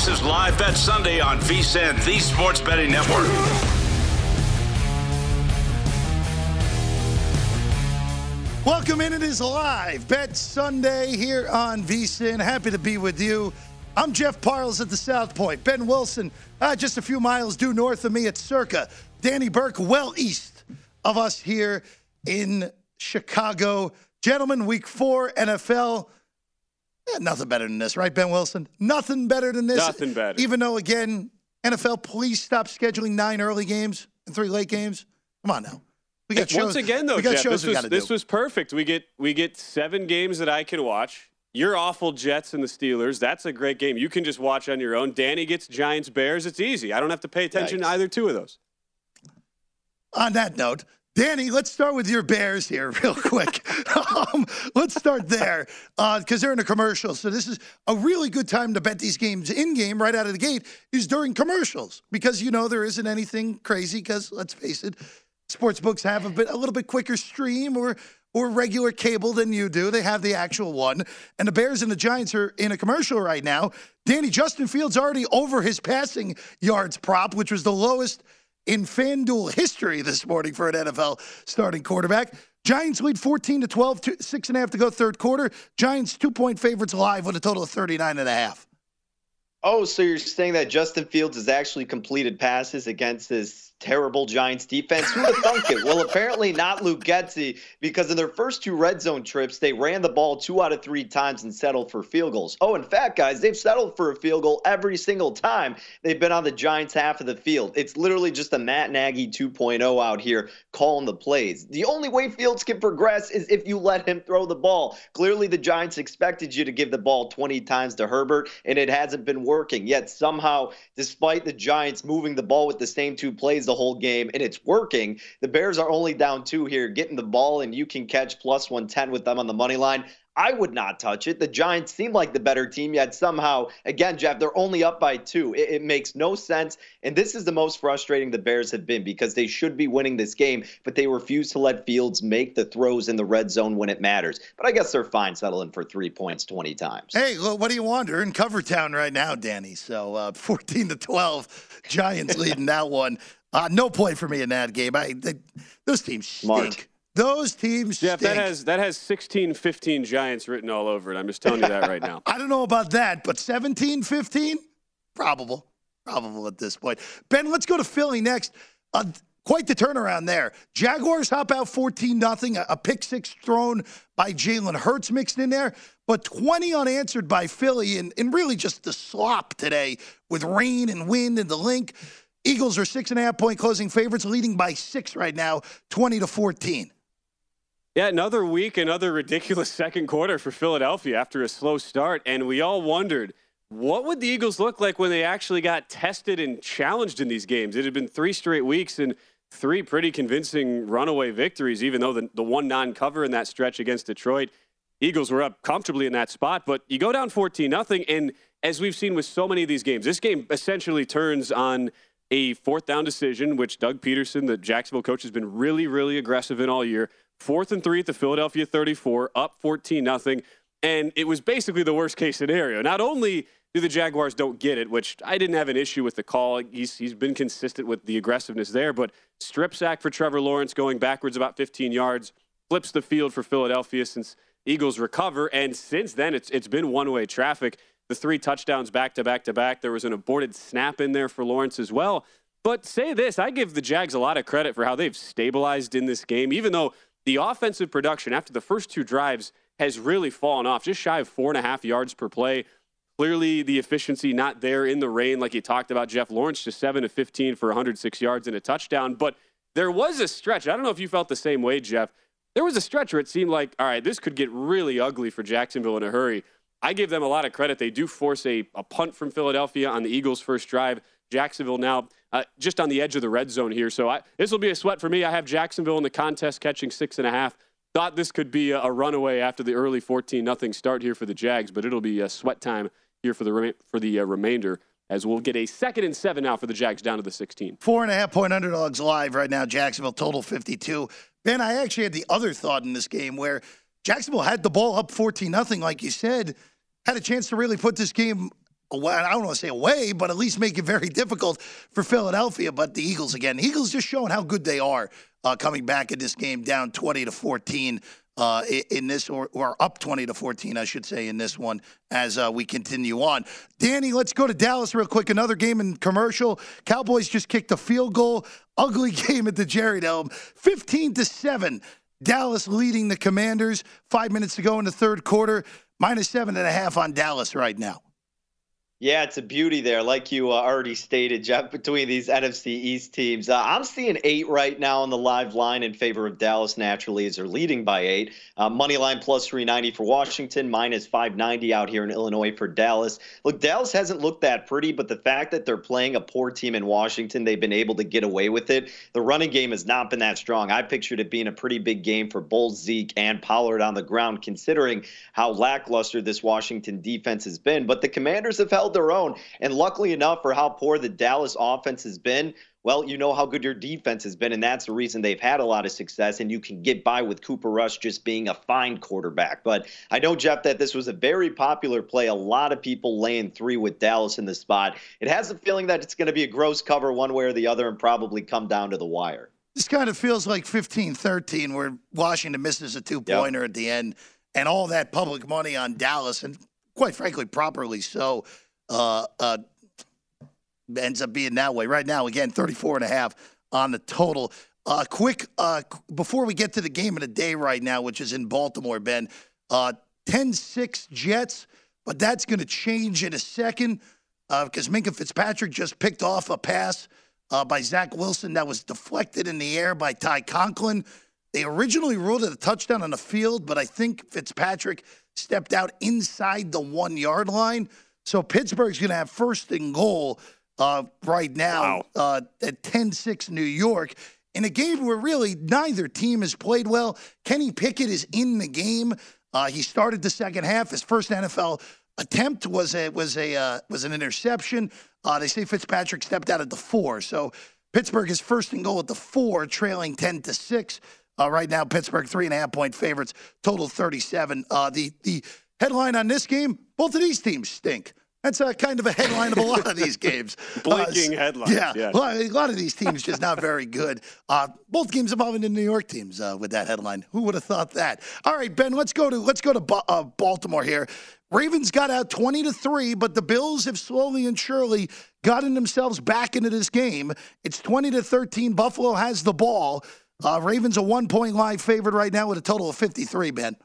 This is Live Bet Sunday on VSIN, the Sports Betting Network. Welcome in. It is live Bet Sunday here on VSIN. Happy to be with you. I'm Jeff Parles at the South Point. Ben Wilson, uh, just a few miles due north of me at Circa. Danny Burke, well east of us here in Chicago. Gentlemen, week four NFL. Eh, nothing better than this, right, Ben Wilson? Nothing better than this. Nothing better. Even though, again, NFL, please stop scheduling nine early games and three late games. Come on now. We got shows. Once again, though, we got Jeff, shows this was this was perfect. We get we get seven games that I can watch. Your awful Jets and the Steelers. That's a great game. You can just watch on your own. Danny gets Giants Bears. It's easy. I don't have to pay attention to either two of those. On that note, Danny, let's start with your Bears here, real quick. um, let's start there because they're in a commercial. So this is a really good time to bet these games in game right out of the gate is during commercials because you know there isn't anything crazy. Because let's face it, sports books have a bit a little bit quicker stream or or regular cable than you do. They have the actual one, and the Bears and the Giants are in a commercial right now. Danny Justin Fields already over his passing yards prop, which was the lowest in FanDuel history this morning for an NFL starting quarterback. Giants lead 14 to 12, two, six and a half to go third quarter. Giants two point favorites live with a total of 39 and a half. Oh, so you're saying that Justin Fields has actually completed passes against this terrible Giants defense? Who would have thunk it? Well, apparently not Luke Getsy, because in their first two red zone trips, they ran the ball two out of three times and settled for field goals. Oh, in fact, guys, they've settled for a field goal every single time they've been on the Giants' half of the field. It's literally just a Matt Nagy 2.0 out here calling the plays. The only way Fields can progress is if you let him throw the ball. Clearly, the Giants expected you to give the ball 20 times to Herbert, and it hasn't been working. Yet somehow, despite the Giants moving the ball with the same two plays the whole game, and it's working, the Bears are only down two here, getting the ball, and you can catch plus 110 with them on the money line. I would not touch it. The Giants seem like the better team, yet somehow, again, Jeff, they're only up by two. It, it, makes no sense. And this is the most frustrating the Bears have been because they should be winning this game, but they refuse to let Fields make the throws in the red zone when it matters. But I guess they're fine settling for three points 20 times. Hey, well, what do you want? They're in cover town right now, Danny. So uh, 14 to 12, Giants leading that one. Uh, no point for me in that game. I they, those teams stink. Those teams Jeff, stink. that has that has 16, 15 Giants written all over it. I'm just telling you that right now. I don't know about that, but 17, 15? Probable. Probable at this point. Ben, let's go to Philly next. Uh, quite the turnaround there. Jaguars hop out 14 nothing. A pick six thrown by Jalen Hurts mixed in there, but 20 unanswered by Philly, and, and really just the slop today with rain and wind and the link. Eagles are six and a half point closing favorites, leading by six right now, 20 to 14. Yeah, another week, another ridiculous second quarter for Philadelphia after a slow start. And we all wondered what would the Eagles look like when they actually got tested and challenged in these games? It had been three straight weeks and three pretty convincing runaway victories, even though the, the one non cover in that stretch against Detroit. Eagles were up comfortably in that spot, but you go down 14 nothing, and as we've seen with so many of these games, this game essentially turns on a fourth down decision, which Doug Pederson, the Jacksonville coach, has been really, really aggressive in all year. Fourth and three at the Philadelphia 34, up 14 nothing, and it was basically the worst case scenario. Not only do the Jaguars don't get it, which I didn't have an issue with the call. He's he's been consistent with the aggressiveness there, but strip sack for Trevor Lawrence going backwards about 15 yards, flips the field for Philadelphia since Eagles recover, and since then it's it's been one-way traffic. The three touchdowns back to back to back. There was an aborted snap in there for Lawrence as well. But say this, I give the Jags a lot of credit for how they've stabilized in this game, even though the offensive production after the first two drives has really fallen off, just shy of four and a half yards per play. Clearly, the efficiency not there in the rain, like you talked about. Jeff Lawrence just seven to 15 for 106 yards and a touchdown. But there was a stretch. I don't know if you felt the same way, Jeff. There was a stretch where it seemed like, all right, this could get really ugly for Jacksonville in a hurry. I give them a lot of credit. They do force a, a punt from Philadelphia on the Eagles' first drive. Jacksonville now uh, just on the edge of the red zone here. So this will be a sweat for me. I have Jacksonville in the contest catching six and a half. Thought this could be a, a runaway after the early 14 nothing start here for the Jags, but it'll be a sweat time here for the for the uh, remainder as we'll get a second and seven now for the Jags down to the 16. Four and a half point underdogs live right now. Jacksonville total 52. Ben, I actually had the other thought in this game where Jacksonville had the ball up 14 nothing, like you said, had a chance to really put this game away. I don't want to say away, but at least make it very difficult for Philadelphia. But the Eagles again, Eagles just showing how good they are uh, coming back in this game down 20 to 14 uh, in this, or, or, up 20 to 14, I should say, in this one as uh, we continue on. Danny, let's go to Dallas real quick. Another game in commercial. Cowboys just kicked a field goal. Ugly game at the Jerry Dome, 15 to 7. Dallas leading the Commanders. Five minutes to go in the third quarter. Minus seven and a half on Dallas right now. Yeah, it's a beauty there, like you uh, already stated, Jeff, between these NFC East teams. Uh, I'm seeing eight right now on the live line in favor of Dallas naturally as they're leading by eight. Uh, money line plus 390 for Washington, minus 590 out here in Illinois for Dallas. Look, Dallas hasn't looked that pretty, but the fact that they're playing a poor team in Washington, they've been able to get away with it. The running game has not been that strong. I pictured it being a pretty big game for both Zeke and Pollard on the ground, considering how lackluster this Washington defense has been. But the Commanders have held held their own. And luckily enough for how poor the Dallas offense has been, well, you know how good your defense has been, and that's the reason they've had a lot of success. And you can get by with Cooper Rush just being a fine quarterback. But I know, Jeff, that this was a very popular play. A lot of people laying three with Dallas in the spot. It has a feeling that it's going to be a gross cover one way or the other and probably come down to the wire. This kind of feels like 15 13, where Washington misses a two pointer yep. at the end, and all that public money on Dallas, and quite frankly, properly so uh, uh, ends up being that way. Right now, again, 34 and a half on the total. Uh, quick, uh, before we get to the game of the day right now, which is in Baltimore, Ben, uh, 10 6 Jets, but that's going to change in a second because uh, Minkah Fitzpatrick just picked off a pass uh, by Zach Wilson that was deflected in the air by Ty Conklin. They originally ruled it a touchdown on the field, but I think Fitzpatrick stepped out inside the one yard line. So Pittsburgh's going to have first and goal uh, right now wow. uh, at 10 6 New York. In a game where really neither team has played well, Kenny Pickett is in the game. Uh, he started the second half. His first NFL attempt was a was a uh, was an interception. Uh, they say Fitzpatrick stepped out at the four, so Pittsburgh is first and goal at the four, trailing ten to six. Uh, right now, Pittsburgh three and a half point favorites, total thirty seven. the the Headline on this game both of these teams stink. That's a kind of a headline of a lot of these games. Blinking uh, headlines. Yeah, yes. a lot of these teams just not very good. Uh, both games involving the New York teams uh, with that headline. Who would have thought that? All right, Ben, let's go to let's go to ba- uh, Baltimore here. Ravens got out twenty to three, but the Bills have slowly and surely gotten themselves back into this game. It's 20 to 13. Buffalo has the ball. Uh, Ravens a one point live favorite right now with a total of 53, Ben.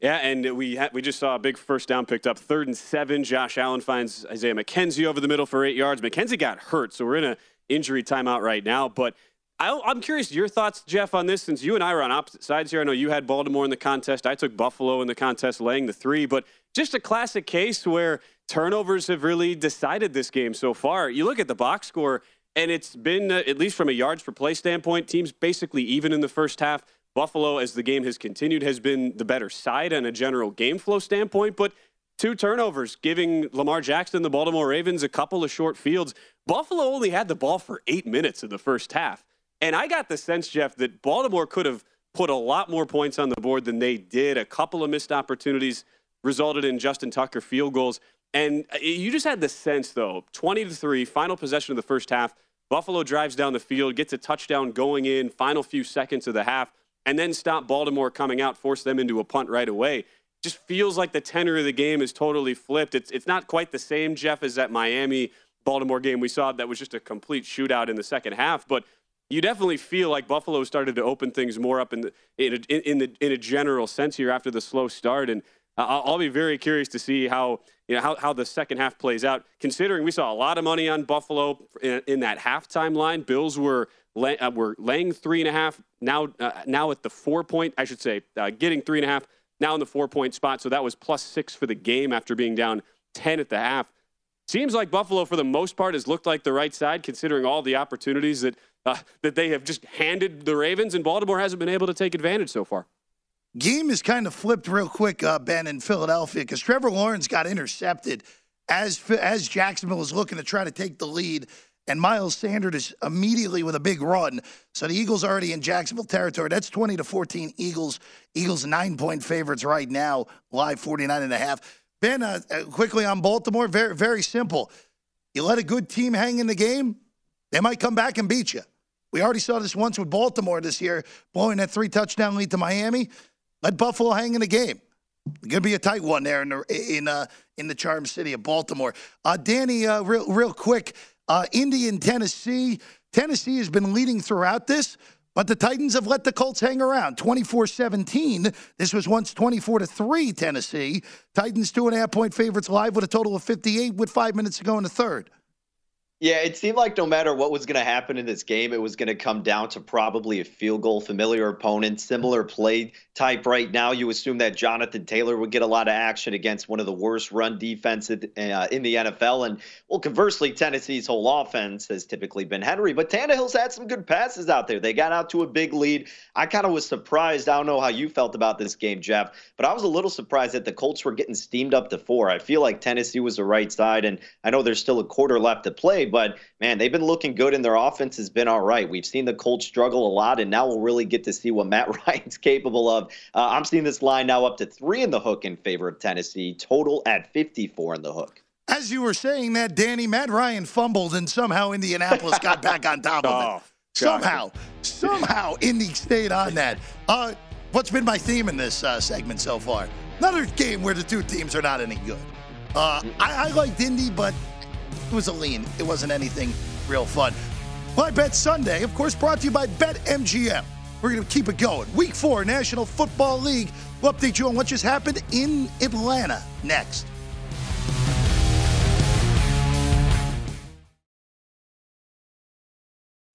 Yeah, and we ha- we just saw a big first down picked up, third and seven. Josh Allen finds Isaiah McKenzie over the middle for eight yards. McKenzie got hurt, so we're in an injury timeout right now. But I, am curious your thoughts, Jeff, on this. Since you and I were on opposite sides here, I know you had Baltimore in the contest. I took Buffalo in the contest, laying the three. But just a classic case where turnovers have really decided this game so far. You look at the box score, and it's been uh, at least from a yards per play standpoint, teams basically even in the first half. Buffalo, as the game has continued, has been the better side on a general game flow standpoint, but two turnovers, giving Lamar Jackson, the Baltimore Ravens, a couple of short fields. Buffalo only had the ball for eight minutes in the first half. And I got the sense, Jeff, that Baltimore could have put a lot more points on the board than they did. A couple of missed opportunities resulted in Justin Tucker field goals. And you just had the sense, though, 20 to 3, final possession of the first half. Buffalo drives down the field, gets a touchdown going in, final few seconds of the half and then stop Baltimore coming out, force them into a punt right away. Just feels like the tenor of the game is totally flipped. It's it's not quite the same, Jeff, as that Miami Baltimore game we saw that was just a complete shootout in the second half. But you definitely feel like Buffalo started to open things more up in the in a, in the in a general sense here after the slow start, and I'll, I'll be very curious to see how you know how, how the second half plays out. Considering we saw a lot of money on Buffalo in, in that halftime line, Bills were lay, uh, were laying three and a half. Now, uh, now at the four point, I should say, uh, getting three and a half. Now in the four point spot. So that was plus six for the game after being down ten at the half. Seems like Buffalo, for the most part, has looked like the right side, considering all the opportunities that uh, that they have just handed the Ravens, and Baltimore hasn't been able to take advantage so far. Game is kind of flipped real quick, uh, Ben, in Philadelphia, because Trevor Lawrence got intercepted as as Jacksonville was looking to try to take the lead and Miles Sanders is immediately with a big run. So the Eagles already in Jacksonville territory. That's 20 to 14 Eagles. Eagles nine point favorites right now, live 49 and a half. Ben, uh, uh, quickly on Baltimore, very, very simple. You let a good team hang in the game, they might come back and beat you. We already saw this once with Baltimore this year, blowing that three touchdown lead to Miami. Let Buffalo hang in the game. Going to be a tight one there in the in uh, in the charm city of Baltimore. Uh, Danny, uh, real real quick, uh, Indy and Tennessee. Tennessee has been leading throughout this, but the Titans have let the Colts hang around 24 17. This was once 24 3 Tennessee. Titans two and a half point favorites live with a total of 58 with five minutes to go in the third. Yeah, it seemed like no matter what was going to happen in this game, it was going to come down to probably a field goal, familiar opponent, similar play type right now. You assume that Jonathan Taylor would get a lot of action against one of the worst run defenses uh, in the NFL. And, well, conversely, Tennessee's whole offense has typically been Henry, but Tannehill's had some good passes out there. They got out to a big lead. I kind of was surprised. I don't know how you felt about this game, Jeff, but I was a little surprised that the Colts were getting steamed up to four. I feel like Tennessee was the right side, and I know there's still a quarter left to play but man, they've been looking good and their offense has been all right. We've seen the Colts struggle a lot, and now we'll really get to see what Matt Ryan's capable of. Uh, I'm seeing this line now up to three in the hook in favor of Tennessee, total at 54 in the hook. As you were saying that, Danny, Matt Ryan fumbled and somehow Indianapolis got back on top of oh, it. Somehow, somehow Indy stayed on that. Uh, what's been my theme in this uh, segment so far? Another game where the two teams are not any good. Uh, I, I liked Indy, but it was a lean. It wasn't anything real fun. I Bet Sunday, of course, brought to you by BetMGM. We're going to keep it going. Week four, National Football League. We'll update you on what just happened in Atlanta next.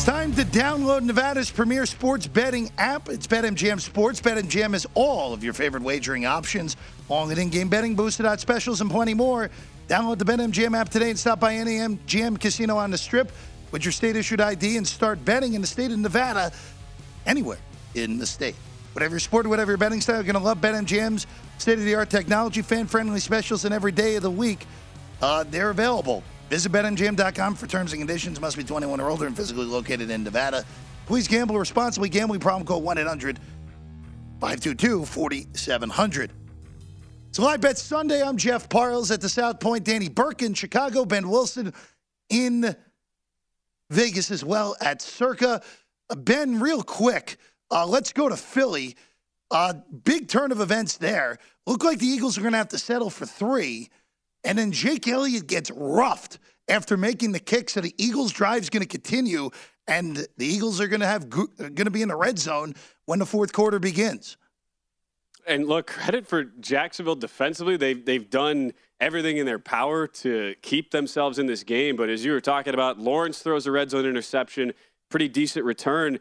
It's time to download Nevada's premier sports betting app. It's BetMGM Sports. BetMGM has all of your favorite wagering options, along with in-game betting, boosted odds specials, and plenty more. Download the BetMGM app today and stop by any MGM casino on the Strip with your state-issued ID and start betting in the state of Nevada, anywhere in the state. Whatever your sport, whatever your betting style, you're going to love BetMGM's state-of-the-art technology, fan-friendly specials, and every day of the week. Uh, they're available Visit BetMGM.com for terms and conditions. Must be 21 or older and physically located in Nevada. Please gamble responsibly. Gambling problem call 1 800 522 4700. It's Live Bet Sunday. I'm Jeff Parles at the South Point. Danny Burke in Chicago. Ben Wilson in Vegas as well at Circa. Uh, ben, real quick, uh, let's go to Philly. Uh, big turn of events there. Look like the Eagles are going to have to settle for three. And then Jake Elliott gets roughed after making the kick. So the Eagles' drive is going to continue, and the Eagles are going to have going to be in the red zone when the fourth quarter begins. And look, credit for Jacksonville defensively. They've they've done everything in their power to keep themselves in this game. But as you were talking about, Lawrence throws a red zone interception, pretty decent return.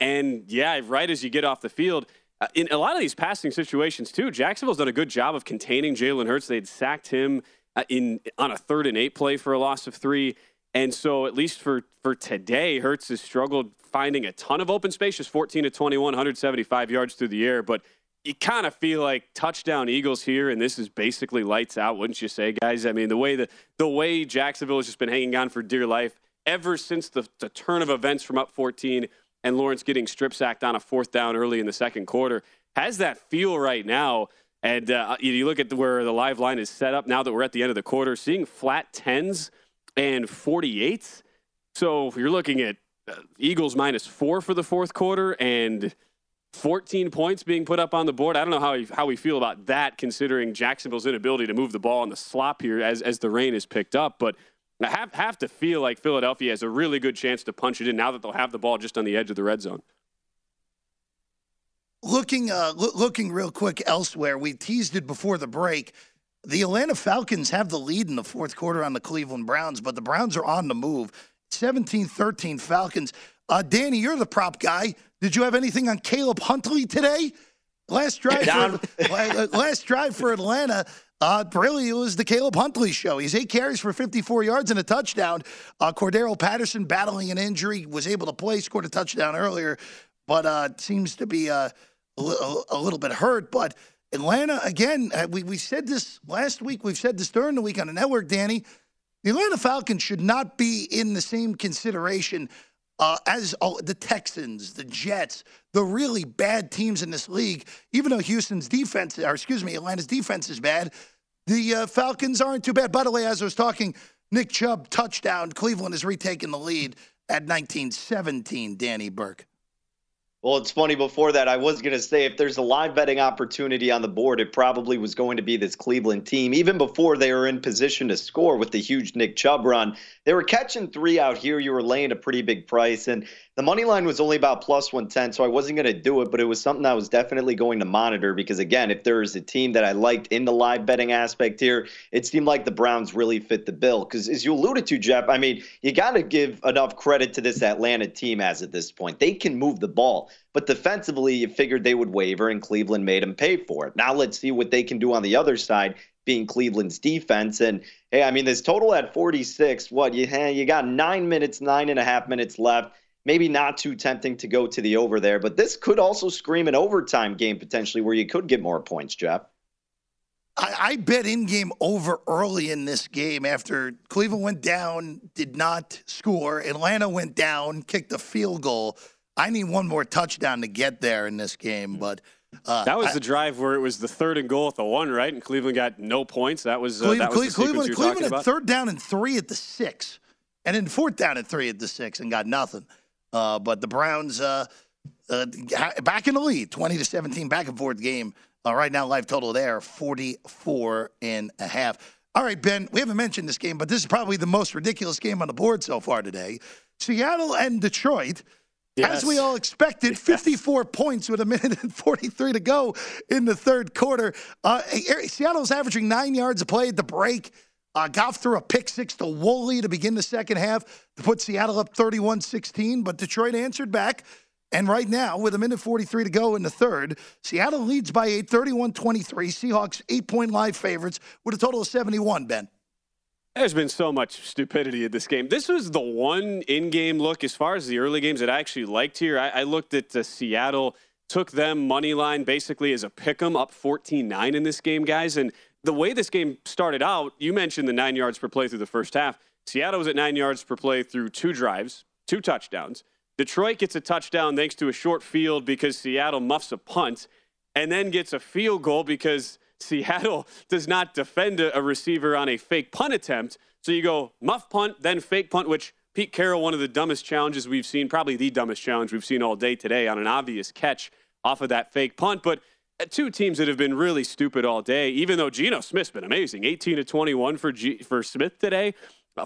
And yeah, right as you get off the field, uh, in a lot of these passing situations too, Jacksonville's done a good job of containing Jalen Hurts. They'd sacked him uh, Uh, in on a third and eight play for a loss of three. And so, at least for for today, Hurts has struggled finding a ton of open space, just 14 to 21, 175 yards through the air. But you kind of feel like touchdown Eagles here, and this is basically lights out, wouldn't you say, guys? I mean, the way the the way Jacksonville has just been hanging on for dear life ever since the, the turn of events from up 14 and Lawrence getting strip sacked on a fourth down early in the second quarter has that feel right now and uh, you look at where the live line is set up now that we're at the end of the quarter, seeing flat tens and 48s. So you're looking at uh, Eagles minus four for the fourth quarter and 14 points being put up on the board. I don't know how, how we feel about that, considering Jacksonville's inability to move the ball on the slop here as, as the rain is picked up. But I have, have to feel like Philadelphia has a really good chance to punch it in now that they'll have the ball just on the edge of the red zone looking uh, lo- looking real quick elsewhere, we teased it before the break. The Atlanta Falcons have the lead in the fourth quarter on the Cleveland Browns, but the Browns are on the move. 17 13 Falcons. Uh, Danny, you're the prop guy. Did you have anything on Caleb Huntley today? Last drive, for, last drive for Atlanta. Uh, really, it was the Caleb Huntley show. He's eight carries for 54 yards and a touchdown. Uh, Cordarrelle Patterson battling an injury was able to play, scored a touchdown earlier, but uh, seems to be uh, a little bit hurt, but Atlanta, again, uh, we, we said this last week. We've said this during the week on the network, Danny. The Atlanta Falcons should not be in the same consideration uh, as the Texans, the Jets, the really bad teams in this league. Even though Houston's defense, or excuse me, Atlanta's defense is bad, the uh, Falcons aren't too bad. By the way, as I was talking, Nick Chubb touchdown. Cleveland has retaken the lead at 1917. Danny Burke. Well, it's funny. Before that, I was going to say if there's a live betting opportunity on the board, it probably was going to be this Cleveland team. Even before they were in position to score with the huge Nick Chubb run, they were catching three out here. You were laying a pretty big price. And the money line was only about plus 110, so I wasn't going to do it, but it was something I was definitely going to monitor because, again, if there is a team that I liked in the live betting aspect here, it seemed like the Browns really fit the bill. Because, as you alluded to, Jeff, I mean, you got to give enough credit to this Atlanta team as at this point. They can move the ball, but defensively, you figured they would waver, and Cleveland made them pay for it. Now, let's see what they can do on the other side being Cleveland's defense. And hey, I mean, this total at 46, what you you got nine minutes, nine and a half minutes left maybe not too tempting to go to the over there, but this could also scream an overtime game potentially where you could get more points, Jeff. I, I bet in game over early in this game after Cleveland went down, did not score. Atlanta went down, kicked a field goal. I need one more touchdown to get there in this game, but. Uh, that was I, the drive where it was the third and goal at the one, right? And Cleveland got no points. That was uh, Cleveland. That was Cleveland, Cleveland had third down and three at the six, and then fourth down and three at the six, and got nothing. Uh, but the Browns uh, uh, back in the lead, 20 to 17, back and forth game. Uh, right now, live total there, 44 and a half. All right, Ben, we haven't mentioned this game, but this is probably the most ridiculous game on the board so far today. Seattle and Detroit. Yes. As we all expected, 54 yes. points with a minute and 43 to go in the third quarter. Uh, Seattle's averaging nine yards a play at the break. Uh, Goff threw a pick six to Woolen to begin the second half to put Seattle up 31 16, but Detroit answered back. And right now, with a minute 43 to go in the third, Seattle leads by eight, 31 23. Seahawks eight point live favorites with a total of 71, Ben. There's been so much stupidity in this game. This was the one in game look as far as the early games that I actually liked here. I, I looked at the Seattle, took them money line basically as a pick 'em up 14 9 in this game, guys. And the way this game started out, you mentioned the nine yards per play through the first half. Seattle was at nine yards per play through two drives, two touchdowns. Detroit gets a touchdown thanks to a short field because Seattle muffs a punt, and then gets a field goal because Seattle does not defend a, receiver on a fake punt attempt. So you go muff punt, then fake punt, which Pete Carroll, one of the dumbest challenges we've seen, probably the dumbest challenge we've seen all day today on an obvious catch off of that fake punt. But two teams that have been really stupid all day, even though Geno Smith's been amazing. 18 to 21 for G- for Smith today.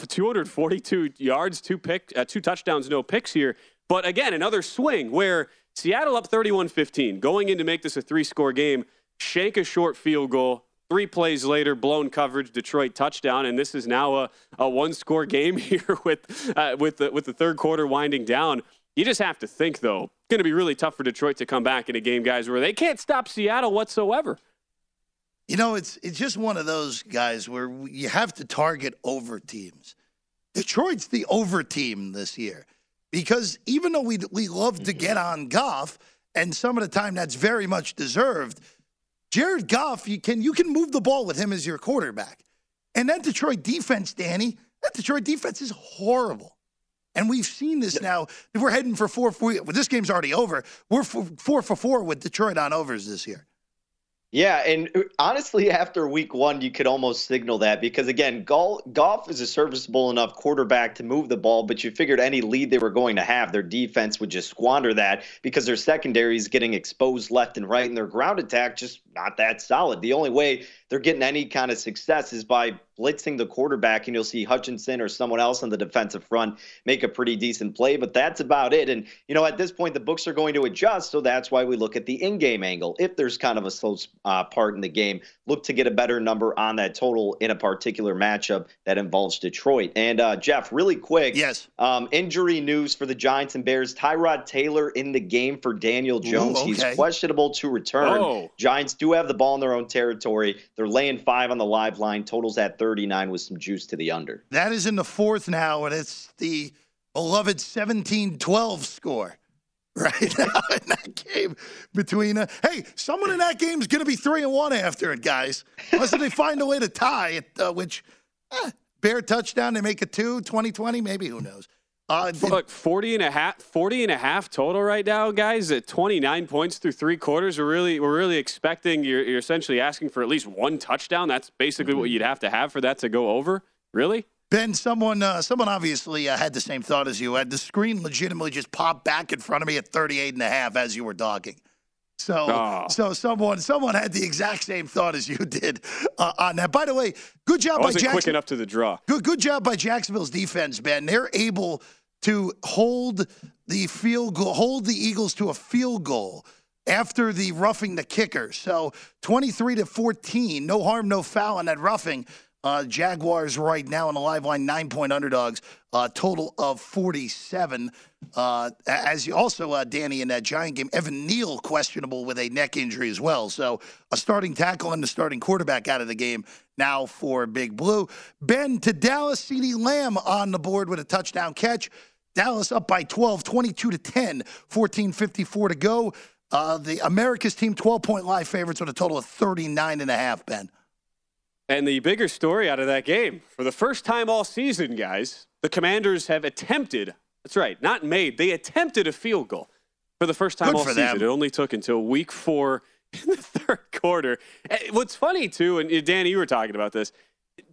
242 yards, two pick, uh, two touchdowns, no picks here. But again, another swing where Seattle up 31-15, going in to make this a three-score game. Shank a short field goal. Three plays later, blown coverage, Detroit touchdown, and this is now a, a one-score game here with uh, with the with the third quarter winding down. You just have to think, though, it's going to be really tough for Detroit to come back in a game, guys, where they can't stop Seattle whatsoever. You know, it's it's just one of those guys where you have to target over teams. Detroit's the over team this year because even though we we love to get on Goff, and some of the time that's very much deserved, Jared Goff, you can you can move the ball with him as your quarterback, and that Detroit defense, Danny, that Detroit defense is horrible. And we've seen this now. We're heading for four. four this game's already over. We're four, four for four with Detroit on overs this year. Yeah, and uh, honestly, after week one, you could almost signal that because again, Goff is a serviceable enough quarterback to move the ball, but you figured any lead they were going to have, their defense would just squander that because their secondary is getting exposed left and right, and their ground attack just not that solid. The only way they're getting any kind of success is by blitzing the quarterback, and you'll see Hutchinson or someone else on the defensive front make a pretty decent play. But that's about it. And you know, at this point, the books are going to adjust, so that's why we look at the in-game angle. If there's kind of a slow uh, part in the game, look to get a better number on that total in a particular matchup that involves Detroit. And uh, Jeff, really quick, yes, um, injury news for the Giants and Bears: Tyrod Taylor in the game for Daniel Jones. Ooh, okay. He's questionable to return. Oh. Giants do have the ball in their own territory. They're laying five on the live line. Totals at 39 with some juice to the under. That is in the fourth now, and it's the beloved 17 12 score. right now in that game between. Uh, hey, someone in that game is going to be three and one after it, guys. Unless they find a way to tie it, uh, which eh, Bear touchdown, they make it two, 2020, maybe, who knows. Uh, Look, 40 and a half, 40 and a half total right now, guys. At 29 points through three quarters, we're really, we're really expecting. You're, you're essentially asking for at least one touchdown. That's basically mm-hmm. what you'd have to have for that to go over. Really? Ben, someone, uh, someone obviously uh, had the same thought as you. Had the screen legitimately just popped back in front of me at 38 and a half as you were talking. So, oh. so someone, someone had the exact same thought as you did uh, on that. By the way, good job I by Jackson. quick enough to the draw. Good, good job by Jacksonville's defense, man. They're able to hold the field goal, hold the Eagles to a field goal after the roughing the kicker. So 23 to 14, no harm, no foul on that roughing. Uh, Jaguars right now in the live line, nine point underdogs, uh, total of 47. Uh, as you also, uh, Danny, in that Giant game, Evan Neal questionable with a neck injury as well. So a starting tackle and the starting quarterback out of the game now for Big Blue. Ben to Dallas, CeeDee Lamb on the board with a touchdown catch. Dallas up by 12, 22 to 10, 14.54 to go. Uh, the America's team, 12 point live favorites with a total of 39 and a half, Ben. And the bigger story out of that game, for the first time all season, guys, the Commanders have attempted, that's right, not made, they attempted a field goal for the first time Good all season. Them. It only took until week four in the third quarter. Eh, what's funny, too, and Danny, you were talking about this,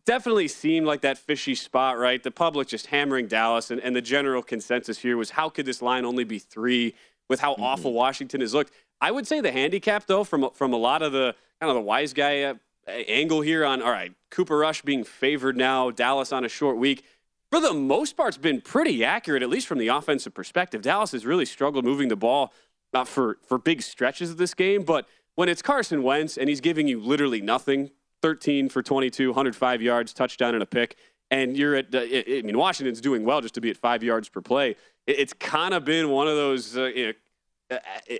definitely seemed like that fishy spot, right? The public just hammering Dallas, and, and the general consensus here was how could this line only be three with how mm-hmm. awful Washington has looked? I would say the handicap, though, from from a lot of the kind of the wise guy uh, angle here on, all right, Cooper Rush being favored now, Dallas on a short week. For the most part, it's been pretty accurate, at least from the offensive perspective. Dallas has really struggled moving the ball uh, for, for big stretches of this game. But when it's Carson Wentz and he's giving you literally nothing 13 for 22, 105 yards, touchdown, and a pick and you're at, uh, I mean, Washington's doing well just to be at five yards per play. It's kind of been one of those, uh, you know,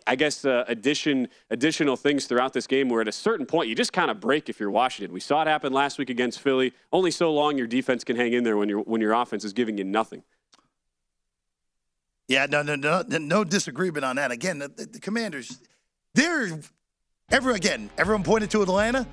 I guess uh, addition additional things throughout this game where at a certain point you just kind of break if you're Washington. We saw it happen last week against Philly. Only so long your defense can hang in there when your when your offense is giving you nothing. Yeah, no, no, no, no disagreement on that. Again, the, the Commanders, they're every again, everyone pointed to Atlanta.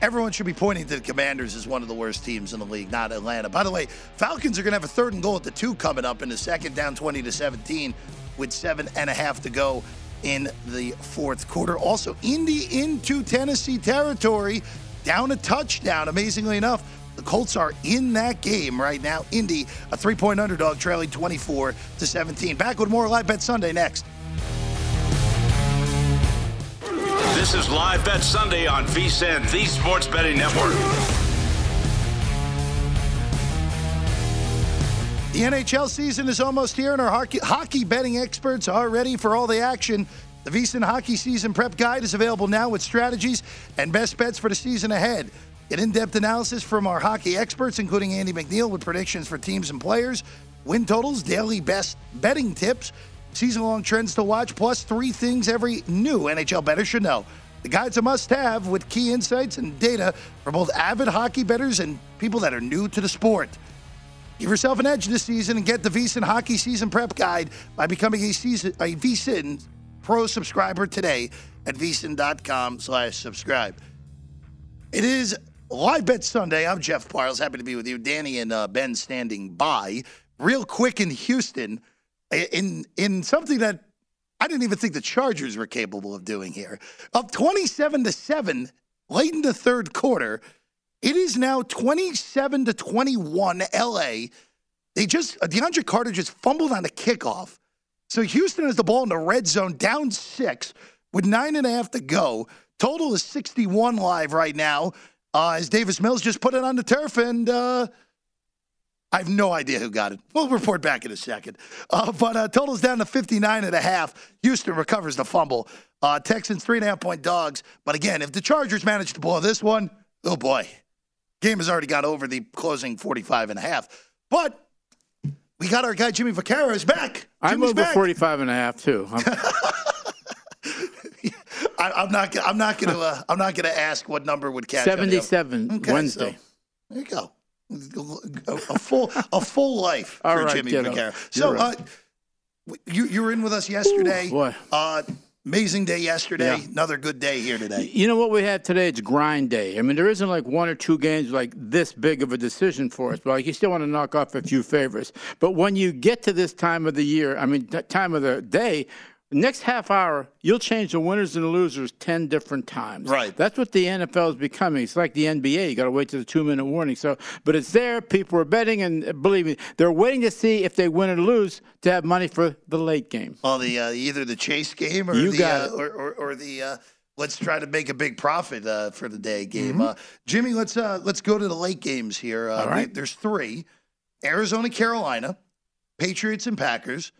Everyone should be pointing to the Commanders as one of the worst teams in the league, not Atlanta. By the way, Falcons are going to have a third and goal at the two coming up in the second, down 20 to 17 with seven and a half to go in the fourth quarter. Also, Indy into Tennessee territory, down a touchdown. Amazingly enough, the Colts are in that game right now. Indy, a three point underdog, trailing 24 to 17. Back with more Live Bet Sunday next. This is Live Bet Sunday on VSIN, the Sports Betting Network. The NHL season is almost here, and our hockey, betting experts are ready for all the action. The VSIN Hockey Season Prep Guide is available now with strategies and best bets for the season ahead. Get in depth analysis from our hockey experts, including Andy McNeil, with predictions for teams and players, win totals, daily best betting tips, season long trends to watch, plus three things every new NHL bettor should know. The guide's a must have with key insights and data for both avid hockey bettors and people that are new to the sport. Give yourself an edge this season and get the VSIN Hockey Season Prep Guide by becoming a, season, a VSIN Pro subscriber today at VSIN.com slash subscribe. It is Live Bet Sunday. I'm Jeff Parles. Happy to be with you. Danny and uh, Ben standing by. Real quick in Houston, in, in something that I didn't even think the Chargers were capable of doing here. Up 27 to 7 late in the third quarter – it is now 27 to 21 LA. They just DeAndre Carter just fumbled on the kickoff. So Houston has the ball in the red zone, down six with nine and a half to go. Total is 61 live right now. Uh, as Davis Mills just put it on the turf, and uh, I have no idea who got it. We'll report back in a second. Uh, but uh, total's down to 59 and a half. Houston recovers the fumble. Uh, Texans three and a half point dogs. But again, if the Chargers manage to blow this one, oh boy, Game has already got over the closing 45 and a half. But we got our guy Jimmy Vaccaro is back. I'm over back. 45 and a half too. I'm, I, am not. I'm not going to. Uh, I'm not going to ask what number would catch. 77 okay, Wednesday. So, there you go. A, a, full a full life for right, Jimmy Vaccaro. So, right. uh, You you were in with us yesterday. Ooh. Uh, amazing day yesterday. Yeah. Another good day here today. You know what we have today? It's grind day. I mean, there isn't like one or two games like this big of a decision for us, but like you still want to knock off a few favorites. But when you get to this time of the year, I mean, time of the day, next half hour, you'll change the winners and the losers 10 different times. Right. That's what the NFL is becoming. It's like the NBA. You got to wait to the two minute warning. So, but it's there. People are betting, and believe me, they're waiting to see if they win or lose to have money for the late game. Well, the uh, either the chase game or You the uh, or, or, or the uh, let's try to make a big profit uh, for the day game. Mm-hmm. Uh, Jimmy, let's uh, let's go to the late games here. Uh, All right. There's three: Arizona, Carolina, Patriots and Packers,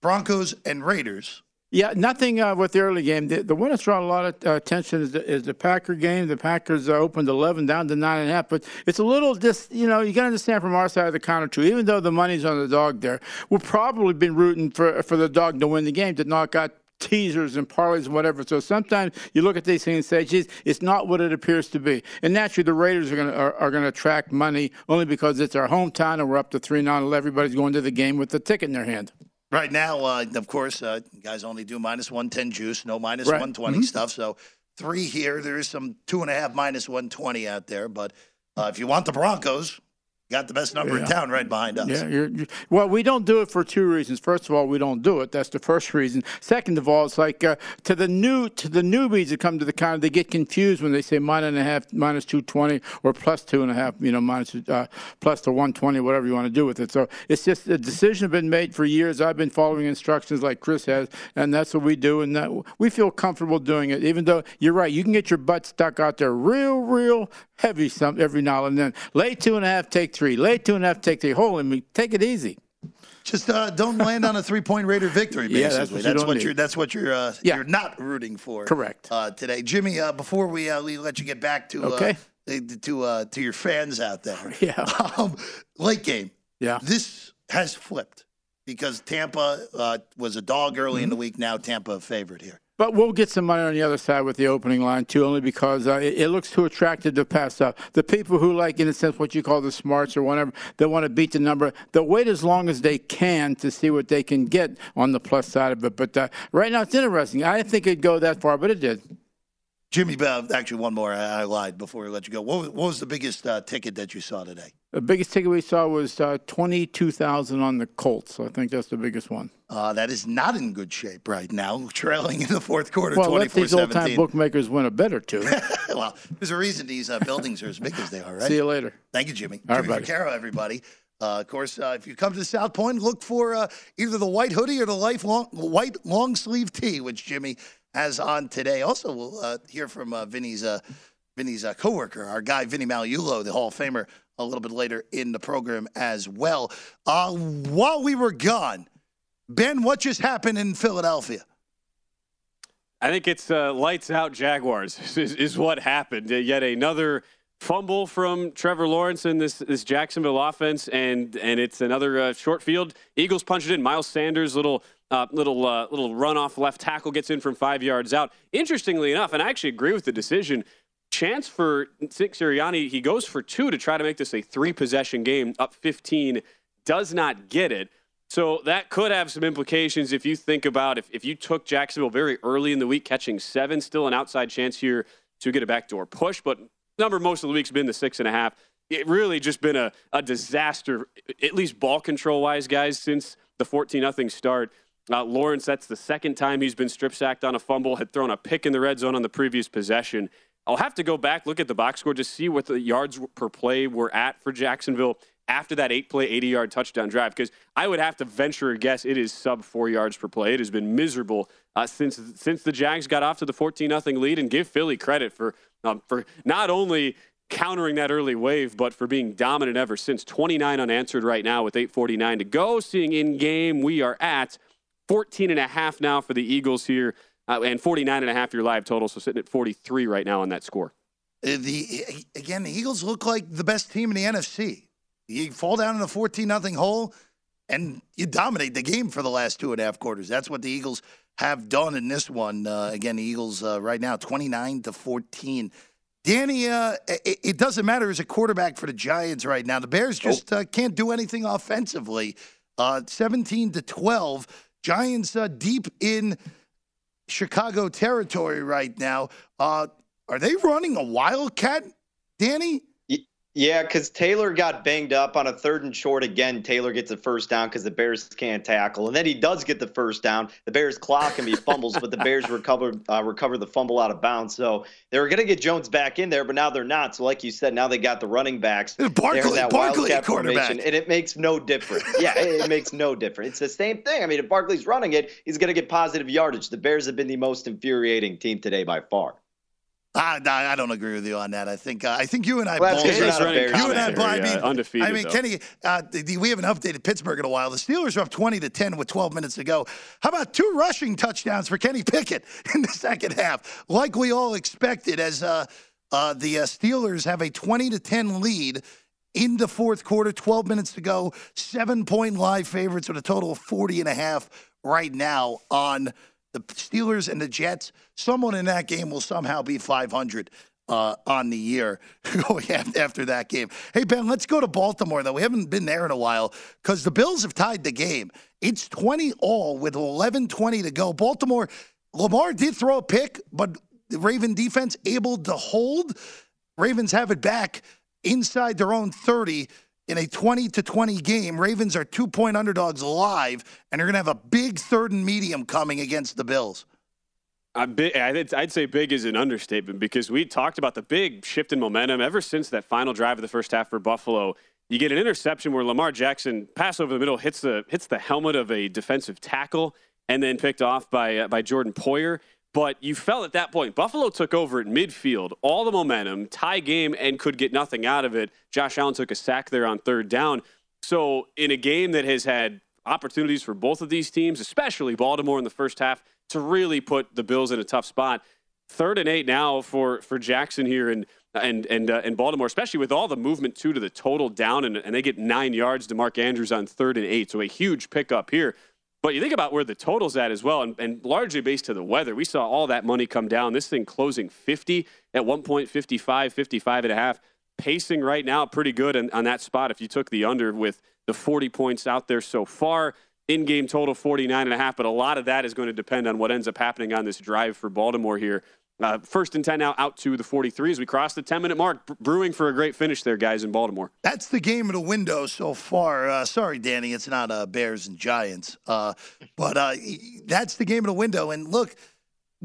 Broncos and Raiders. Yeah, nothing uh, with the early game. The, the one that's drawn a lot of uh, attention is the, is the Packer game. The Packers uh, opened 11 down to nine and a half, but it's a little just you know you got to understand from our side of the counter too. Even though the money's on the dog, there we've probably been rooting for for the dog to win the game to knock out teasers and parlays and whatever. So sometimes you look at these things and say, geez, it's not what it appears to be. And naturally, the Raiders are going to are, are going to attract money only because it's our hometown and we're up to three now, and everybody's going to the game with the ticket in their hand. Right now, uh, of course, uh, guys only do minus 110 juice, no minus Right. 120 Mhm. stuff. So three here. There is some two and a half minus 120 out there. But uh, if you want the Broncos, got the best number in town right behind us. Yeah, you're, you well, we don't do it for two reasons. First of all, we don't do it. That's the first reason. Second of all, it's like uh, to the new to the newbies that come to the counter, they get confused when they say minus and a half, minus two twenty, or plus two and a half. You know, minus uh, plus the one twenty, whatever you want to do with it. So it's just a decision has been made for years. I've been following instructions like Chris has, and that's what we do, and that, we feel comfortable doing it. Even though you're right, you can get your butt stuck out there real, real heavy some every now and then. Lay two and a half, take three. Lay two and a half, take three. Holy me, take it easy. Just uh, don't land on a three-point Raider victory. Basically, Yeah, that's what you that's don't what you're. That's what you're. Uh, Yeah. You're not rooting for. Correct. Uh, today, Jimmy. Uh, before we, uh, we let you get back to Okay. uh, to uh, to your fans out there. Yeah. Um, late game. Yeah. This has flipped because Tampa uh, was a dog early Mm-hmm. in the week. Now Tampa a favorite here. But we'll get some money on the other side with the opening line too, only because uh, it, it looks too attractive to pass up. The people who like, in a sense, what you call the smarts or whatever, they want to beat the number. They'll wait as long as they can to see what they can get on the plus side of it. But uh, right now, it's interesting. I didn't think it'd go that far, but it did. Jimmy, uh, actually, one more. I, I lied before we let you go. What was, what was the biggest uh, ticket that you saw today? The biggest ticket we saw was uh, twenty-two thousand on the Colts. So I think that's the biggest one. Uh, that is not in good shape right now, trailing in the fourth quarter, Well, let these old-time bookmakers win a bet or two. well, there's a reason these uh, buildings are as big as they are, right? See you later. Thank you, Jimmy. All right, Jimmy. Vaccaro, everybody. Uh, of course, uh, if you come to South Point, look for uh, either the white hoodie or the lifelong white long sleeve tee, which Jimmy has on today. Also, we'll uh, hear from uh, Vinny's uh, Vinny's uh, coworker, our guy Vinny Magliulo, the Hall of Famer, a little bit later in the program as well. Uh, while we were gone, Ben, what just happened in Philadelphia? I think it's uh, lights out Jaguars is, is what happened. Yet another fumble from Trevor Lawrence in this, this Jacksonville offense, and and it's another uh, short field. Eagles punch it in. Miles Sanders little uh, little uh, little run off left tackle gets in from five yards out. Interestingly enough, and I actually agree with the decision. Chance for Nick Sirianni, he goes for two to try to make this a three possession game, up 15, does not get it. So that could have some implications if you think about if, if you took Jacksonville very early in the week, catching seven, still an outside chance here to get a backdoor push. But number most of the week's been the six and a half. It really just been a, a disaster, at least ball control wise, guys, since the 14 nothing start. Uh, Lawrence, that's the second time he's been strip sacked on a fumble, had thrown a pick in the red zone on the previous possession. I'll have to go back, look at the box score, just see what the yards per play were at for Jacksonville after that eight play, 80 yard touchdown drive, because I would have to venture a guess it is sub four yards per play. It has been miserable uh, since since the Jags got off to the 14 nothing lead, and give Philly credit for um, for not only countering that early wave, but for being dominant ever since. 29 unanswered right now with 8:49 to go. Seeing in game, we are at 14 and a half now for the Eagles here, uh, and 49 and a half your live total. So sitting at 43 right now on that score. Uh, the again, the Eagles look like the best team in the NFC. You fall down in a fourteen nothing hole, and you dominate the game for the last two and a half quarters. That's what the Eagles have done in this one. Uh, again, the Eagles uh, right now twenty nine to fourteen. Danny, uh, it, it doesn't matter as a quarterback for the Giants right now. The Bears just uh, can't do anything offensively. Uh, Seventeen to twelve. Giants uh, deep in Chicago territory right now. Uh, are they running a wildcat, Danny? Yeah, because Taylor got banged up on a third and short again. Taylor gets the first down because the Bears can't tackle, and then he does get the first down. The Bears clock him, he fumbles, but the Bears recover uh, recover the fumble out of bounds. So they were going to get Jones back in there, but now they're not. So like you said, now they got the running backs. Barkley, that Barkley quarterback. formation, and it makes no difference. yeah, it, it makes no difference. It's the same thing. I mean, if Barkley's running it, he's going to get positive yardage. The Bears have been the most infuriating team today by far. I, I don't agree with you on that. I think uh, I think you and I Well, both. you're not a running Bears you and I, but I mean, uh, undefeated, I mean, though. Kenny, uh, the, the- we haven't updated Pittsburgh in a while. The Steelers are up twenty to ten with twelve minutes to go. How about two rushing touchdowns for Kenny Pickett in the second half, like we all expected, as uh, uh, the uh, Steelers have a twenty to ten lead. In the fourth quarter, 12 minutes to go, seven point live favorites with a total of 40 and a half right now on the Steelers and the Jets. Someone in that game will somehow be 500 uh, on the year going after that game. Hey, Ben, let's go to Baltimore, though. We haven't been there in a while because the Bills have tied the game. It's 20 all with 11 20 to go. Baltimore, Lamar did throw a pick, but the Raven defense able to hold. Ravens have it back inside their own 30 in a 20 to 20 game. Ravens are two point underdogs live, and they're going to have a big third and medium coming against the Bills. I'd say big is an understatement because we talked about the big shift in momentum ever since that final drive of the first half for Buffalo. You get an interception where Lamar Jackson pass over the middle hits the hits the helmet of a defensive tackle and then picked off by uh, by Jordan Poyer. But you felt at that point Buffalo took over at midfield, all the momentum, tie game, and could get nothing out of it. Josh Allen took a sack there on third down. So in a game that has had opportunities for both of these teams, especially Baltimore in the first half, to really put the Bills in a tough spot. Third and eight now for for Jackson here and and and uh, and Baltimore, especially with all the movement two to the total down, and, and they get nine yards to Mark Andrews on third and eight, so a huge pickup here. But you think about where the total's at as well, and, and largely based to the weather. We saw all that money come down. This thing closing 50 at one point, 55, 55 and a half. Pacing right now pretty good on, on that spot if you took the under with the 40 points out there so far. In game total 49 and a half, but a lot of that is going to depend on what ends up happening on this drive for Baltimore here. Uh, first and 10 now out to the 43 as we cross the 10 minute mark. Bre- Brewing for a great finish there, guys, in Baltimore. That's the game of the window so far. Uh, sorry, Danny, it's not uh, Bears and Giants, uh, but uh, that's the game of the window. And look,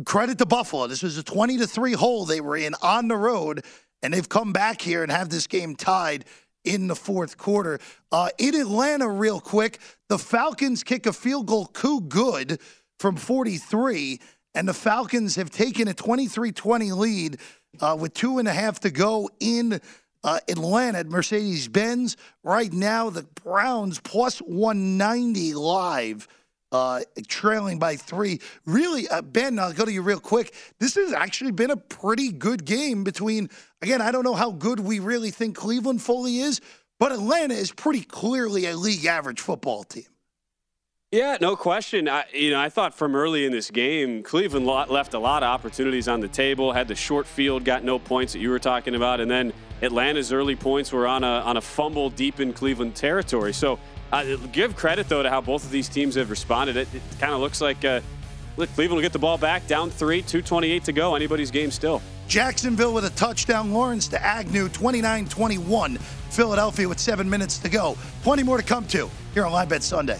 credit to Buffalo. This was a twenty to three hole they were in on the road, and they've come back here and have this game tied in the fourth quarter. Uh, in Atlanta, real quick, the Falcons kick a field goal coup good from 43, and the Falcons have taken a 23 20 lead uh, with two and a half to go in uh, Atlanta at Mercedes Benz. Right now, the Browns plus 190 live. Uh, trailing by three. Really, uh, Ben, I'll go to you real quick. This has actually been a pretty good game between, again, I don't know how good we really think Cleveland fully is, but Atlanta is pretty clearly a league average football team. Yeah, no question. I, you know, I thought from early in this game, Cleveland left a lot of opportunities on the table. Had the short field, got no points that you were talking about, and then Atlanta's early points were on a on a fumble deep in Cleveland territory. So, uh, give credit though to how both of these teams have responded. It, it kind of looks like uh, look, Cleveland will get the ball back, down three, two twenty-eight to go. Anybody's game still. Jacksonville with a touchdown. Lawrence to Agnew, 29 21. Philadelphia with seven minutes to go. Plenty more to come to here on Live Bet Sunday.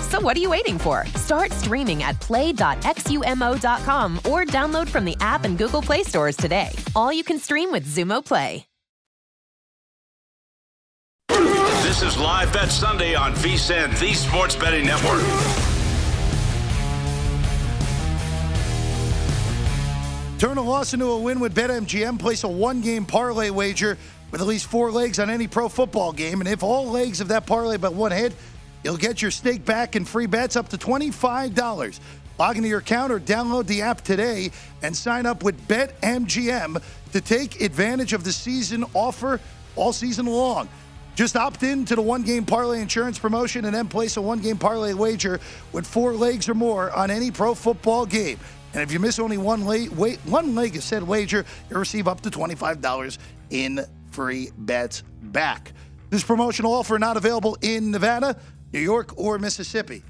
So what are you waiting for? Start streaming at play.xumo.com or download from the app and Google Play stores today. All you can stream with Xumo Play. This is Live Bet Sunday on VSIN, the Sports Betting Network. Turn a loss into a win with BetMGM. Place a one game parlay wager with at least four legs on any pro football game. And if all legs of that parlay but one hit, you'll get your stake back and free bets up to $25. Log into your account or download the app today and sign up with BetMGM to take advantage of the season offer all season long. Just opt in to the one game parlay insurance promotion and then place a one game parlay wager with four legs or more on any pro football game. And if you miss only one leg, wait, one leg of said wager, you'll receive up to $25 in free bets back. This promotional offer not available in Nevada, New York, or Mississippi.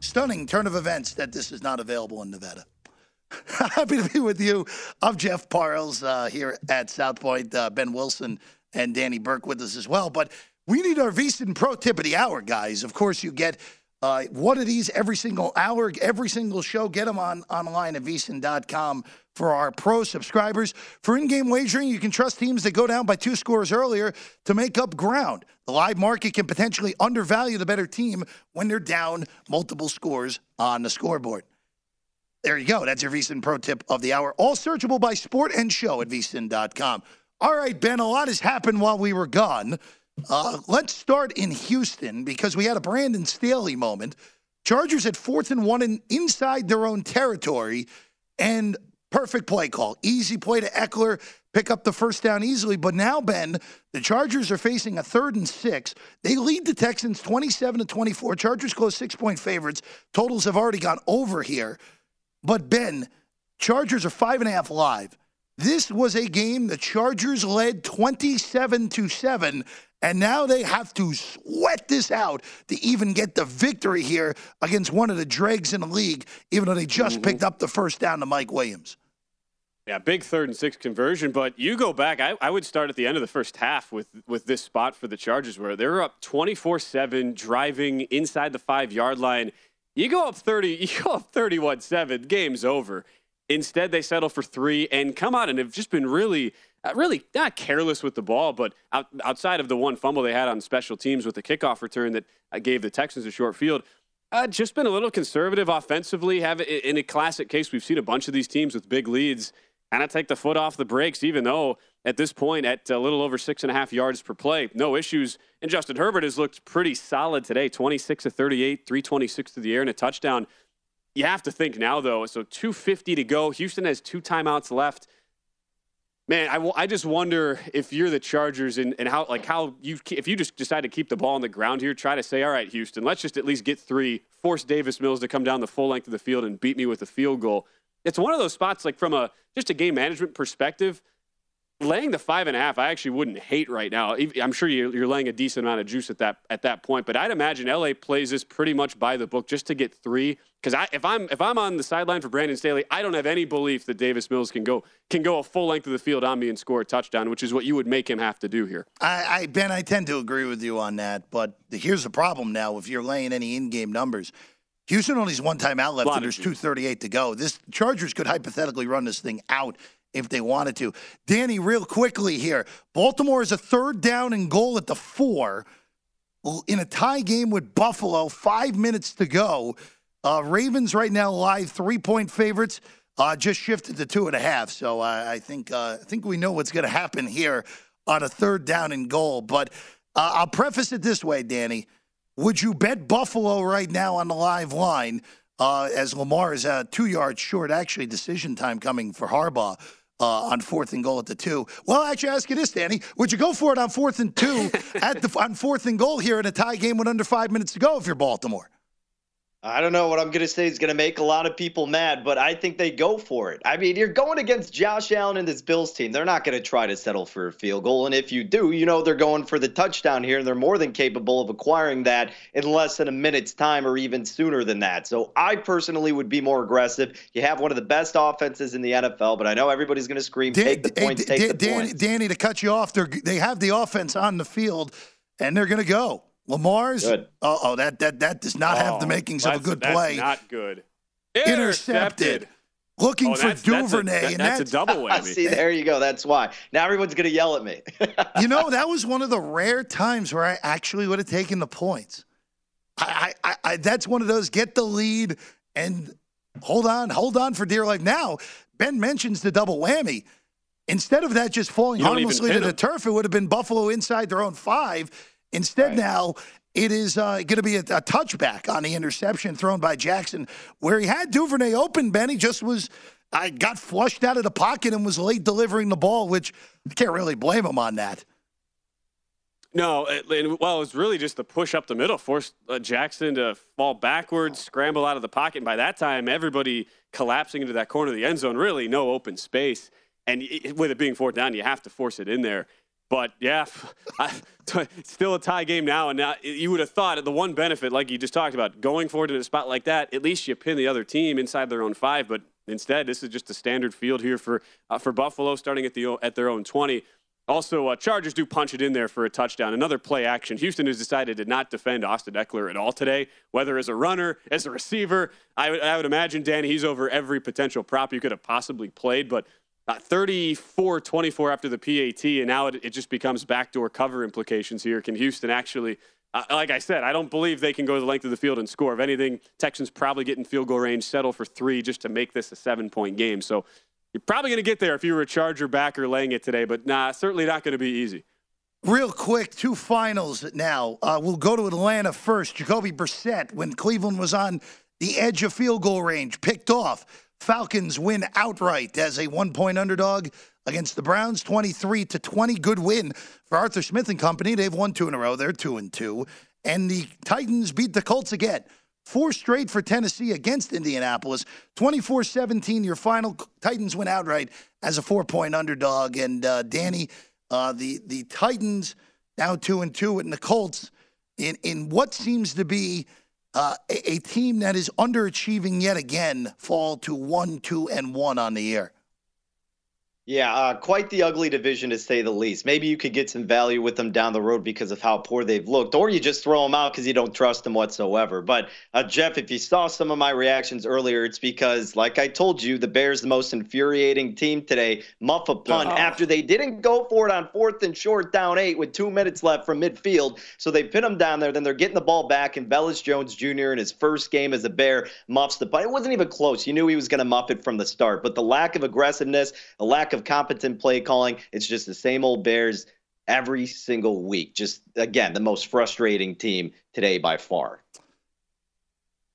Stunning turn of events that this is not available in Nevada. Happy to be with you. I'm Jeff Parles uh, here at South Point. Uh, ben Wilson and Danny Burke with us as well. But we need our VSIN Pro Tip of the Hour, guys. Of course, you get uh, one of these every single hour, every single show. Get them on online at VSIN.com for our pro subscribers. For in-game wagering, you can trust teams that go down by two scores earlier to make up ground. The live market can potentially undervalue the better team when they're down multiple scores on the scoreboard. There you go. That's your VSIN pro tip of the hour. All searchable by sport and show at VSIN.com. All right, Ben, a lot has happened while we were gone. Uh, let's start in Houston because we had a Brandon Staley moment. Chargers at fourth and one and inside their own territory, and perfect play call. Easy play to Ekeler, pick up the first down easily. But now, Ben, the Chargers are facing a third and six. They lead the Texans 27 to 24. Chargers close six point favorites. Totals have already gone over here. But Ben, Chargers are five and a half live. This was a game the Chargers led 27 to 7 and now they have to sweat this out to even get the victory here against one of the dregs in the league, even though they just mm-hmm. picked up the first down to Mike Williams. Yeah, big third and six conversion. But you go back, I, I, would start at the end of the first half with with this spot for the Chargers where they're up 24 7, driving inside the five yard line. You go up 30, you go up 31 7, game's over. Instead, they settle for three and come out and have just been really, really not careless with the ball, but out, outside of the one fumble they had on special teams with the kickoff return that uh, gave the Texans a short field, uh, just been a little conservative offensively. Have in a classic case, we've seen a bunch of these teams with big leads kind of take the foot off the brakes, even though at this point, at a little over six and a half yards per play, no issues. And Justin Herbert has looked pretty solid today 26 to 38, 326 to the air, and a touchdown. You have to think now, though. So 250 to go. Houston has two timeouts left. Man, I, I just wonder if you're the Chargers and, and how like how you if you just decide to keep the ball on the ground here, try to say, all right, Houston, let's just at least get three, force Davis Mills to come down the full length of the field and beat me with a field goal. It's one of those spots like from a just a game management perspective laying the five and a half, I actually wouldn't hate right now. I'm sure you're laying a decent amount of juice at that at that point, but I'd imagine LA plays this pretty much by the book just to get three. Because if I'm if I'm on the sideline for Brandon Staley, I don't have any belief that Davis Mills can go can go a full length of the field on me and score a touchdown, which is what you would make him have to do here. I, I Ben, I tend to agree with you on that, but here's the problem now: if you're laying any in-game numbers. Houston only has one timeout left, and there's 2:38 to go. This Chargers could hypothetically run this thing out if they wanted to. Danny, real quickly here. Baltimore is a third down and goal at the four in a tie game with Buffalo. Five minutes to go. Uh, Ravens right now live three point favorites uh, just shifted to two and a half. So I, I think uh, I think we know what's going to happen here on a third down and goal. But uh, I'll preface it this way, Danny. Would you bet Buffalo right now on the live line uh, as Lamar is uh, two yards short? Actually, decision time coming for Harbaugh. Uh, on fourth and goal at the two. Well, I actually, ask you this, Danny: Would you go for it on fourth and two at the on fourth and goal here in a tie game with under five minutes to go if you're Baltimore? I don't know what I'm going to say is going to make a lot of people mad, but I think they go for it. I mean, you're going against Josh Allen and this Bills team. They're not going to try to settle for a field goal. And if you do, you know they're going for the touchdown here, and they're more than capable of acquiring that in less than a minute's time or even sooner than that. So I personally would be more aggressive. You have one of the best offenses in the NFL, but I know everybody's going to scream, Dan, take the points, hey, take Dan, the points. Danny, to cut you off, they have the offense on the field, and they're going to go. Lamar's. Good. Oh, oh, that that that does not oh, have the oh, makings of a good that's play. Not good. Intercepted. Intercepted. Looking Oh, for that's- that's a- Duvernay, that- and that's a double whammy. See, there you go. That's why. Now everyone's going to yell at me. you know that was one of the rare times where I actually would have taken the points. I, I, I, I that's one of those get the lead and hold on, hold on for dear life. Now Ben mentions the double whammy. Instead of that just falling You don't even harmlessly to the them. turf, it would have been Buffalo inside their own five. Instead, Right. now it is uh, going to be a, a touchback on the interception thrown by Jackson, where he had Duvernay open. Benny just was, I got flushed out of the pocket and was late delivering the ball, which I can't really blame him on that. No, and, well, it was really just the push up the middle, forced uh, Jackson to fall backwards, scramble out of the pocket. And by that time, everybody collapsing into that corner of the end zone, really no open space. And it, with it being fourth down, you have to force it in there. But yeah, I, it's still a tie game now. And now you would have thought the one benefit, like you just talked about, going forward in a spot like that, at least you pin the other team inside their own five. But instead, this is just a standard field here for uh, for Buffalo, starting at the at their own 20. Also, uh, Chargers do punch it in there for a touchdown. Another play action. Houston has decided to not defend Austin Ekeler at all today, whether as a runner, as a receiver. I would, I would imagine, Danny, he's over every potential prop you could have possibly played. But uh, 34 24 after the PAT, and now it, it just becomes backdoor cover implications here. Can Houston actually, uh, like I said, I don't believe they can go the length of the field and score. If anything, Texans probably get in field goal range, settle for three just to make this a seven point game. So you're probably going to get there if you were a Charger backer laying it today, but nah, certainly not going to be easy. Real quick, two finals now. Uh, we'll go to Atlanta first. Jacoby Brissett, when Cleveland was on the edge of field goal range, picked off. Falcons win outright as a one point underdog against the Browns, 23 to 20. Good win for Arthur Smith and company. They've won two in a row. They're two and two. And the Titans beat the Colts again. Four straight for Tennessee against Indianapolis. 24 17, your final. Titans win outright as a four point underdog. And uh, Danny, uh, the, the Titans now two and two, and the Colts in, in what seems to be uh, a, a team that is underachieving yet again fall to one, two, and one on the year. Yeah, uh, quite the ugly division to say the least. Maybe you could get some value with them down the road because of how poor they've looked, or you just throw them out because you don't trust them whatsoever. But uh, Jeff, if you saw some of my reactions earlier, it's because, like I told you, the Bears the most infuriating team today. Muff a punt Oh. after they didn't go for it on fourth and short, down eight with two minutes left from midfield. So they pin them down there. Then they're getting the ball back, and Velus Jones Jr. in his first game as a Bear muffs the punt. It wasn't even close. You knew he was going to muff it from the start. But the lack of aggressiveness, the lack of competent play calling, it's just the same old Bears every single week. Just again, the most frustrating team today by far.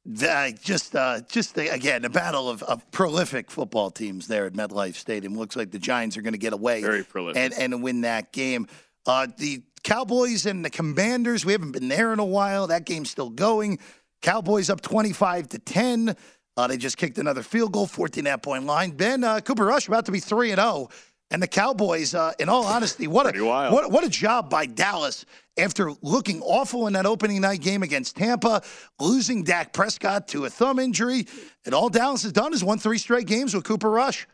The- just, uh, just the, again, a battle of, of prolific football teams there at MetLife Stadium. Looks like the Giants are going to get away Very prolific. and, and win that game. Uh, the Cowboys and the Commanders, we haven't been there in a while. That game's still going. Cowboys up 25 to 10. Uh, they just kicked another field goal, 14 half point line. Ben uh, Cooper Rush about to be 3 and 0. And the Cowboys, uh, in all honesty, what a what, what a job by Dallas after looking awful in that opening night game against Tampa, losing Dak Prescott to a thumb injury. And all Dallas has done is won three straight games with Cooper Rush.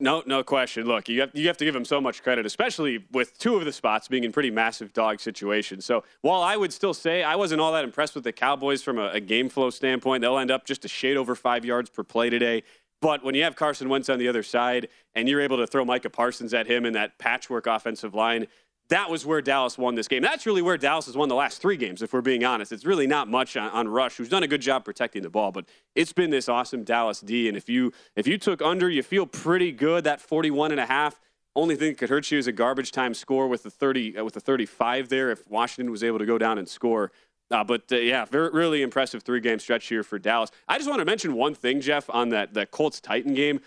No, no question. Look, you have, you have to give him so much credit, especially with two of the spots being in pretty massive dog situations. So while I would still say I wasn't all that impressed with the Cowboys from a, a game flow standpoint, they'll end up just a shade over five yards per play today. But when you have Carson Wentz on the other side and you're able to throw Micah Parsons at him in that patchwork offensive line, that was where Dallas won this game. That's really where Dallas has won the last three games, if we're being honest. It's really not much on, on, Rush, who's done a good job protecting the ball, but it's been this awesome Dallas D. And if you if you took under, you feel pretty good. That 41 and a half. Only thing that could hurt you is a garbage time score with the 30 uh, with the 35 there. If Washington was able to go down and score. Uh, but uh, yeah, very, really impressive three game stretch here for Dallas. I just want to mention one thing, Jeff, on that that Colts Titan game,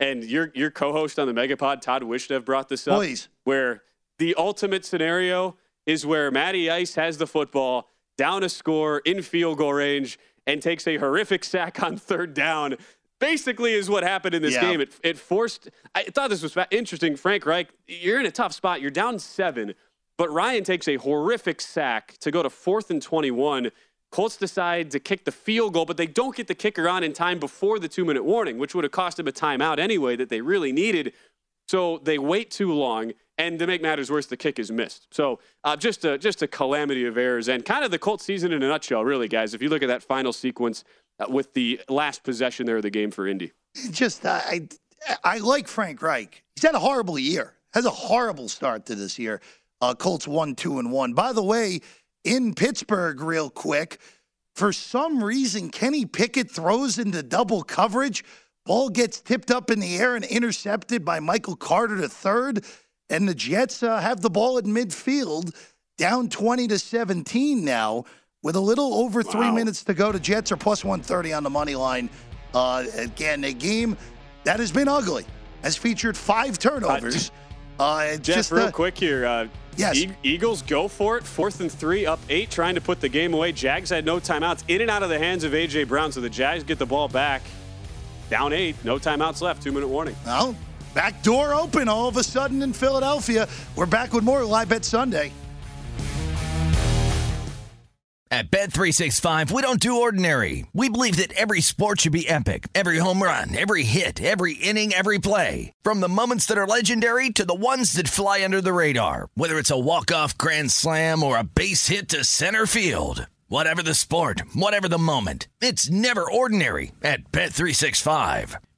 and your your co-host on the Megapod, Todd Wishnev, brought this up. Please. Where the ultimate scenario is where Matty Ice has the football down a score in field goal range and takes a horrific sack on third down. Basically, is what happened in this Yeah. game. It, it forced. I thought this was interesting. Frank Reich, you're in a tough spot. You're down seven, but Ryan takes a horrific sack to go to fourth and 21. Colts decide to kick the field goal, but they don't get the kicker on in time before the two minute warning, which would have cost them a timeout anyway that they really needed. So they wait too long, and to make matters worse, the kick is missed. So uh, just a just a calamity of errors, and kind of the Colts season in a nutshell, really, guys. If you look at that final sequence uh, with the last possession there of the game for Indy, just I I like Frank Reich. He's had a horrible year. Has a horrible start to this year. Uh, Colts one, two, and one. By the way, in Pittsburgh, real quick, for some reason, Kenny Pickett throws into double coverage. Ball gets tipped up in the air and intercepted by Michael Carter to third, and the Jets uh, have the ball at midfield, down twenty to seventeen now, with a little over three minutes to go. The Jets are plus one thirty on the money line. Uh, again, a game that has been ugly has featured five turnovers. Uh, Jeff, just real uh, quick here. Uh, Yes. E- Eagles go for it. Fourth and three, up eight, trying to put the game away. Jags had no timeouts. In and out of the hands of A.J. Brown. So the Jags get the ball back. Down eight. No timeouts left. Two minute warning. Well, back door open all of a sudden in Philadelphia. We're back with more Live Bet Sunday. At Bet365, we don't do ordinary. We believe that every sport should be epic. Every home run, every hit, every inning, every play. From the moments that are legendary to the ones that fly under the radar. Whether it's a walk-off grand slam or a base hit to center field. Whatever the sport, whatever the moment. It's never ordinary at Bet365.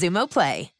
Xumo Play.